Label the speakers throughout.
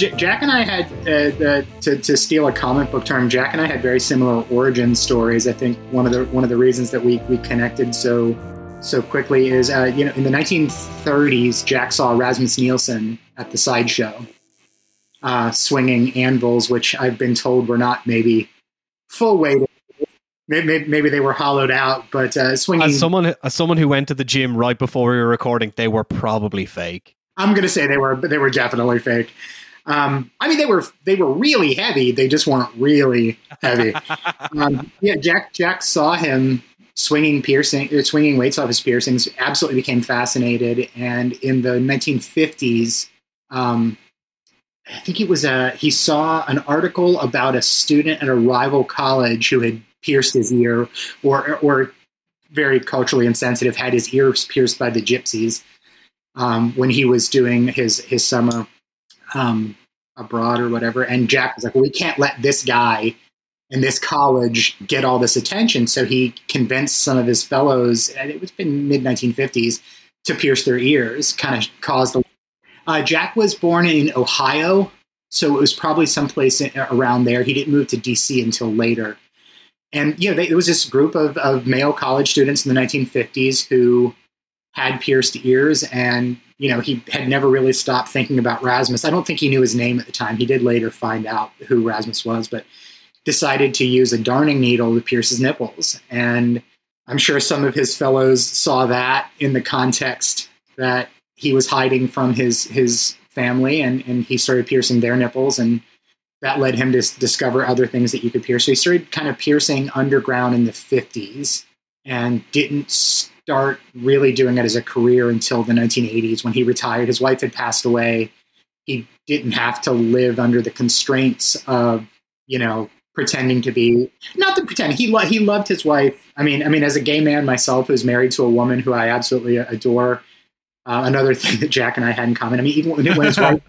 Speaker 1: J- Jack and I had, uh, uh, to, to steal a comic book term, Jack and I had very similar origin stories. I think one of the one of the reasons that we, we connected so so quickly is, uh, you know, in the 1930s, Jack saw Rasmus Nielsen at the sideshow uh, swinging anvils, which I've been told were not maybe full weight. Maybe, maybe they were hollowed out, but uh, swinging.
Speaker 2: As someone, as someone who went to the gym right before we were recording, they were probably fake.
Speaker 1: I'm going to say they were, but they were definitely fake. Um, I mean, they were they were really heavy. They just weren't really heavy. um, yeah, Jack Jack saw him swinging piercing, uh, swinging weights off his piercings. Absolutely became fascinated. And in the 1950s, um, I think it was a he saw an article about a student at a rival college who had pierced his ear, or or very culturally insensitive, had his ears pierced by the gypsies um, when he was doing his his summer um, abroad or whatever. And Jack was like, well, "We can't let this guy in this college get all this attention." So he convinced some of his fellows, and it was been mid 1950s, to pierce their ears. Kind of caused the. Uh, Jack was born in Ohio, so it was probably someplace around there. He didn't move to DC until later. And you know, they, there was this group of, of male college students in the 1950s who had pierced ears and you know he had never really stopped thinking about rasmus. I don't think he knew his name at the time. He did later find out who rasmus was but decided to use a darning needle to pierce his nipples. And i'm sure some of his fellows saw that in the context that he was hiding from his his family and and he started piercing their nipples and that led him to discover other things that you could pierce. So he started kind of piercing underground in the 50s and didn't start really doing it as a career until the 1980s when he retired. His wife had passed away. He didn't have to live under the constraints of, you know, pretending to be not to pretend he lo- he loved his wife. I mean, I mean, as a gay man myself, who's married to a woman who I absolutely adore. Uh, another thing that Jack and I had in common. I mean, even when his wife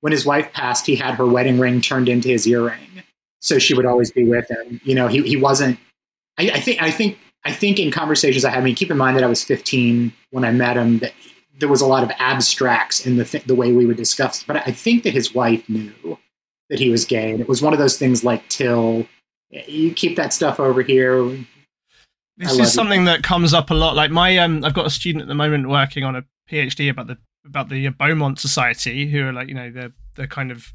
Speaker 1: when his wife passed, he had her wedding ring turned into his earring, so she would always be with him. You know, he he wasn't. I, I think I think I think in conversations I had, I mean, keep in mind that I was 15 when I met him, that there was a lot of abstracts in the, th- the way we would discuss. But I think that his wife knew that he was gay. And it was one of those things like, Till, you keep that stuff over here.
Speaker 3: This is something that comes up a lot. Like my, um, I've got a student at the moment working on a PhD about the about the Beaumont Society, who are like, you know, they're they're kind of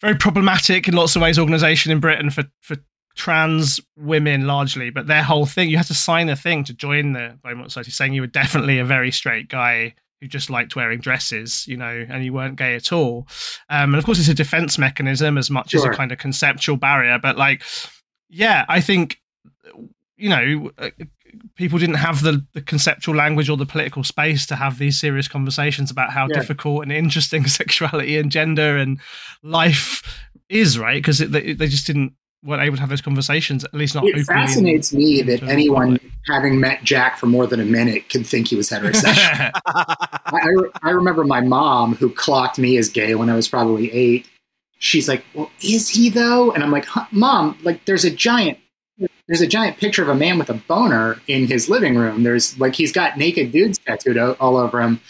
Speaker 3: very problematic in lots of ways organization in Britain for for trans women largely, but their whole thing, you had to sign a thing to join the Beaumont Society saying you were definitely a very straight guy who just liked wearing dresses, you know, and you weren't gay at all. Um, and of course, it's a defense mechanism as much sure. as a kind of conceptual barrier. But like, yeah, I think, you know, uh, people didn't have the, the conceptual language or the political space to have these serious conversations about how yeah. difficult and interesting sexuality and gender and life is, right? Because they, they just didn't weren't able to have those conversations, at least not.
Speaker 1: It fascinates me that anyone having met Jack for more than a minute could think he was heterosexual. I, I, remember my mom, who clocked me as gay when I was probably eight. She's like, "Well, is he though?" And I'm like, "Mom, like, there's a giant." There's a giant picture of a man with a boner in his living room. There's like he's got naked dudes tattooed all over him.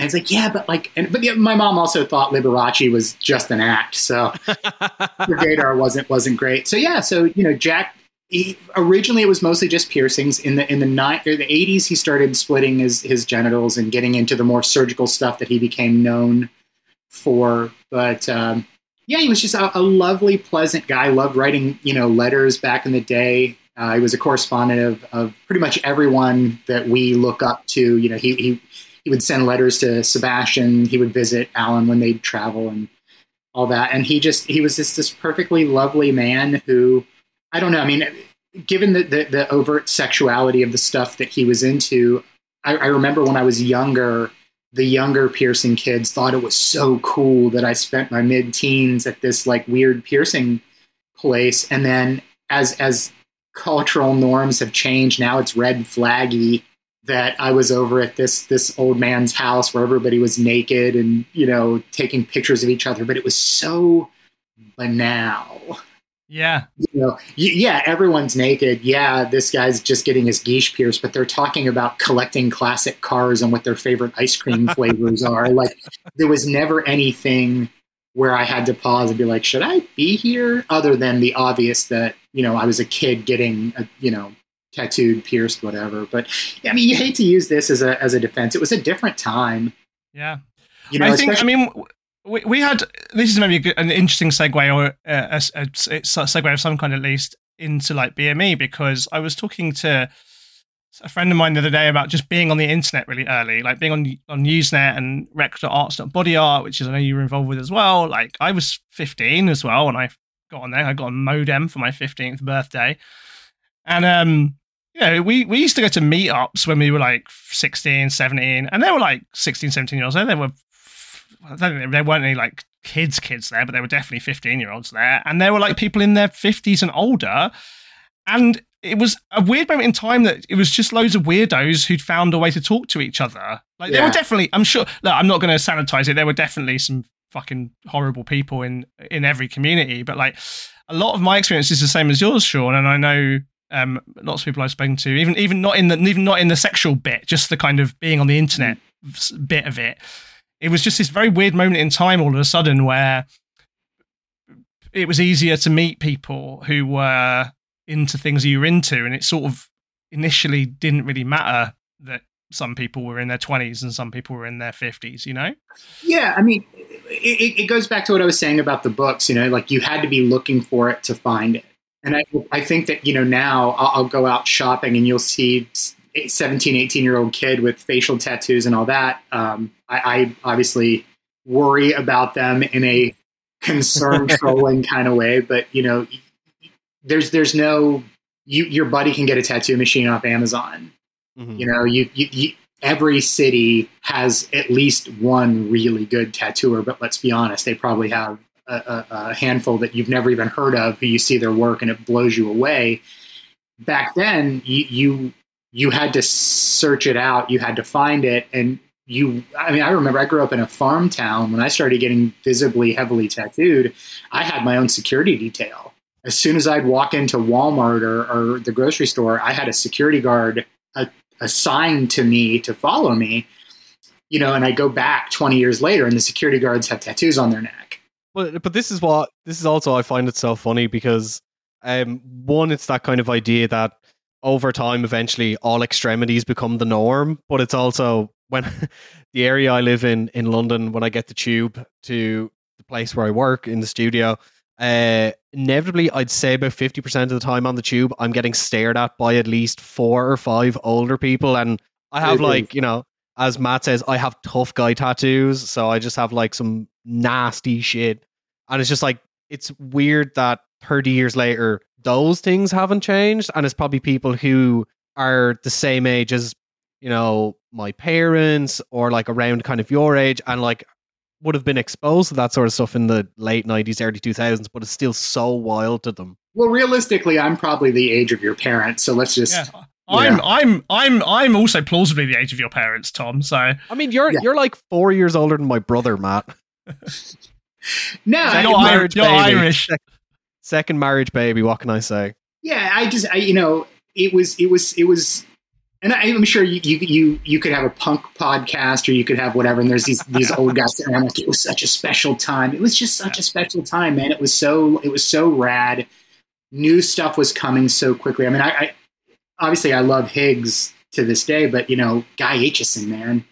Speaker 1: And it's like, yeah, but like, and, but yeah, my mom also thought Liberace was just an act, so the radar wasn't wasn't great. So yeah, so you know, Jack. He, originally, it was mostly just piercings. In the in the ni- or the eighties, he started splitting his his genitals and getting into the more surgical stuff that he became known for. But um, yeah, he was just a, a, lovely, pleasant guy. Loved writing, you know, letters back in the day. Uh, he was a correspondent of, of pretty much everyone that we look up to. You know, he he he would send letters to Sebastian. He would visit Alan when they'd travel and all that. And he just he was just this perfectly lovely man who I don't know. I mean, given the the, the overt sexuality of the stuff that he was into, I, I remember when I was younger. The younger piercing kids thought it was so cool that I spent my mid teens at this like weird piercing place. And then as as cultural norms have changed, now it's red flaggy that I was over at this this old man's house where everybody was naked and you know taking pictures of each other, but it was so banal.
Speaker 3: Yeah,
Speaker 1: you know, yeah, everyone's naked. Yeah, this guy's just getting his guiche pierced, but they're talking about collecting classic cars and what their favorite ice cream flavors are. Like there was never anything where I had to pause and be like, should I be here? Other than the obvious that, you know, I was a kid getting, a, you know, tattooed, pierced, whatever. But I mean, you hate to use this as a, as a defense. It was a different time.
Speaker 3: Yeah. You know, I think, I mean, we, we had, this is maybe good, an interesting segue or a, a, a, a segue of some kind at least into like BME because I was talking to a friend of mine the other day about just being on the internet really early, like being on on Usenet and rec.arts.bodyart, which is I know you were involved with as well. Like I was 15 as well when I got on there. I got a modem for my 15th birthday, and um, you know, we we used to go to meetups when we were like 16, 17, and they were like 16, 17 years old. They were, I don't think there weren't any like kids, kids there, but there were definitely 15 year olds there, and there were like people in their 50s and older, and it was a weird moment in time that it was just loads of weirdos who'd found a way to talk to each other. Like yeah. there were definitely, I'm sure. Look, I'm not going to sanitize it. There were definitely some fucking horrible people in in every community, but like a lot of my experience is the same as yours, Shawn. And I know um, lots of people I've spoken to, even even not in the even not in the sexual bit, just the kind of being on the internet bit of it. It was just this very weird moment in time, all of a sudden, where it was easier to meet people who were into things you were into, and it sort of initially didn't really matter that some people were in their 20s and some people were in their 50s you know
Speaker 1: yeah i mean it, it, goes back to what i was saying about the books you know like you had to be looking for it to find it and i, I think that you know now I'll, I'll go out shopping and you'll see 17 18 year old kid with facial tattoos and all that um, I, I obviously worry about them in a concern trolling kind of way but you know there's there's no you your buddy can get a tattoo machine off Amazon. Mm-hmm. You know, you, you, you every city has at least one really good tattooer, but let's be honest, they probably have a, handful that you've never even heard of who you see their work and it blows you away. Back then, you, you you had to search it out, you had to find it, and you. I mean, I remember I grew up in a farm town when I started getting visibly heavily tattooed. I had my own security detail as soon as I'd walk into Walmart or, or the grocery store, I had a security guard assigned to me to follow me. You know, and I go back 20 years later, and the security guards have tattoos on their neck.
Speaker 2: But but this is what this is also I find it so funny because um one it's that kind of idea that over time eventually all extremities become the norm, but it's also when the area I live in in London when I get the tube to the place where I work in the studio uh, inevitably, I'd say about 50% of the time on the tube, I'm getting stared at by at least four or five older people. And I have, like, you know, as Matt says, I have tough guy tattoos. So I just have like some nasty shit. And it's just like, it's weird that 30 years later, those things haven't changed. And it's probably people who are the same age as, you know, my parents or like around kind of your age and like would have been exposed to that sort of stuff in the late 90s, early 2000s, but it's still so wild to them.
Speaker 1: Well, realistically, I'm probably the age of your parents, so let's just.
Speaker 3: Yeah. I'm yeah. I'm I'm I'm also plausibly the age of your parents, Tom. So
Speaker 2: I mean, you're yeah. you're like four years older than my brother, Matt.
Speaker 1: no,
Speaker 3: you're, marriage you're Irish.
Speaker 2: Second marriage baby. What can I say?
Speaker 1: Yeah, I just I, you know it was it was it was and I'm sure you, you you you could have a punk podcast or you could have whatever. And there's these these old guys that are like, it was such a special time. It was just such a special time, man. It was so it was so rad. New stuff was coming so quickly. I mean, I, I obviously I love Higgs to this day, but you know, Guy Aitchison, man.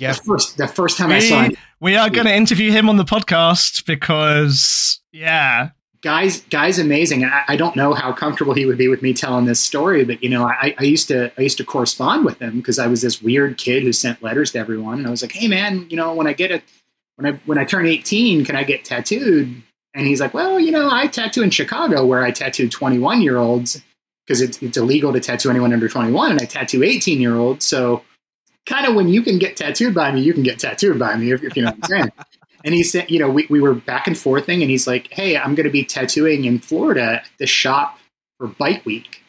Speaker 1: Yeah. The first the first time
Speaker 3: we,
Speaker 1: I saw him,
Speaker 3: we are going to interview him on the podcast because yeah,
Speaker 1: guys guys amazing. I, I, don't know how comfortable he would be with me telling this story but you know i, I used to i used to correspond with him because i was this weird kid who sent letters to everyone and i was like hey man you know when i get it when i when i turn 18 can i get tattooed? And he's like well you know i tattoo in chicago where i tattoo 21 year olds because it's, it's illegal to tattoo anyone under 21 and i tattoo 18 year olds so kind of when you can get tattooed by me you can get tattooed by me if, if you know what i'm saying and he said, you know, we, we were back and forthing, and he's like, hey, I'm going to be tattooing in Florida at the shop for Bike Week.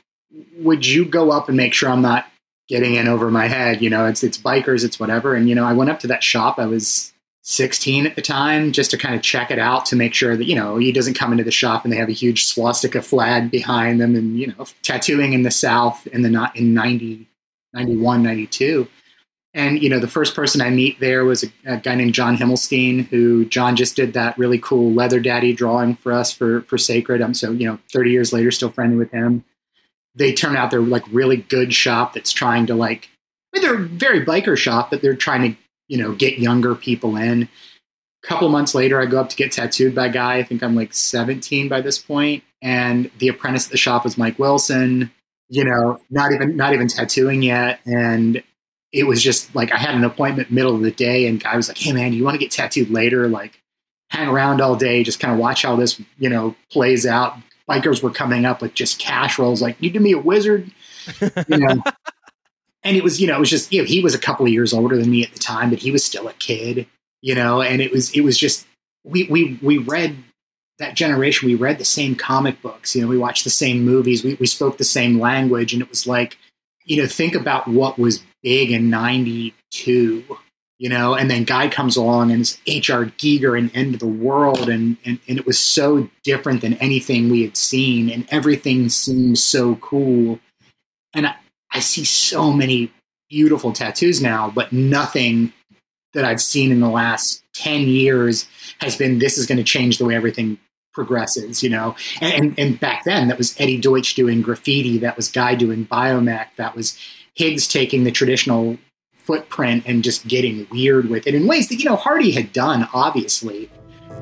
Speaker 1: Would you go up and make sure I'm not getting in over my head? You know, it's it's bikers, it's whatever. And you know, I went up to that shop. I was 16 at the time, just to kind of check it out to make sure that you know he doesn't come into the shop and they have a huge swastika flag behind them, and you know, tattooing in the South in the not in 90, 91, 92 And you know, the first person I meet there was a, a, guy named John Himmelstein, who John just did that really cool leather daddy drawing for us for for Sacred. I'm so you know, 30 years later, still friendly with him. They turn out they're like really good shop that's trying to like, they're very biker shop, but they're trying to you know get younger people in. A couple months later, I go up to get tattooed by a guy. I think I'm like 17 by this point, and the apprentice at the shop was Mike Wilson. You know, not even not even tattooing yet, and it was just like I had an appointment middle of the day, and guy was like, "Hey man, do you want to get tattooed later? Like, hang around all day, just kind of watch how this you know plays out." Bikers were coming up with just cash rolls, like, "You do me a wizard," you know. and it was, you know, it was just, you know, he was a couple of years older than me at the time, but he was still a kid, you know, and it was, it was just, we we we read that generation. We read the same comic books, you know, we watched the same movies, we we spoke the same language, and it was like, you know, think about what was big in 92, you know, and then Guy comes along and it's H.R. Giger and End of the World. And, and, and it was so different than anything we had seen. And everything seemed so cool. And I, I see so many beautiful tattoos now, but nothing that I've seen in the last 10 years has been this is going to change the way everything progresses, you know. And, and, and back then, that was Eddy Deutsche doing graffiti, that was Guy doing biomech, that was Higgs taking the traditional footprint and just getting weird with it in ways that, you know, Hardy had done, obviously,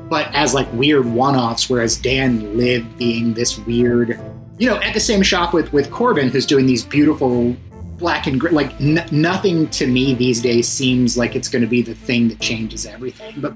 Speaker 1: but as like weird one offs, whereas Dan lived being this weird, you know, at the same shop with, with Corbin, who's doing these beautiful black and gray. Like n- nothing to me these days seems like it's going to be the thing that changes everything. But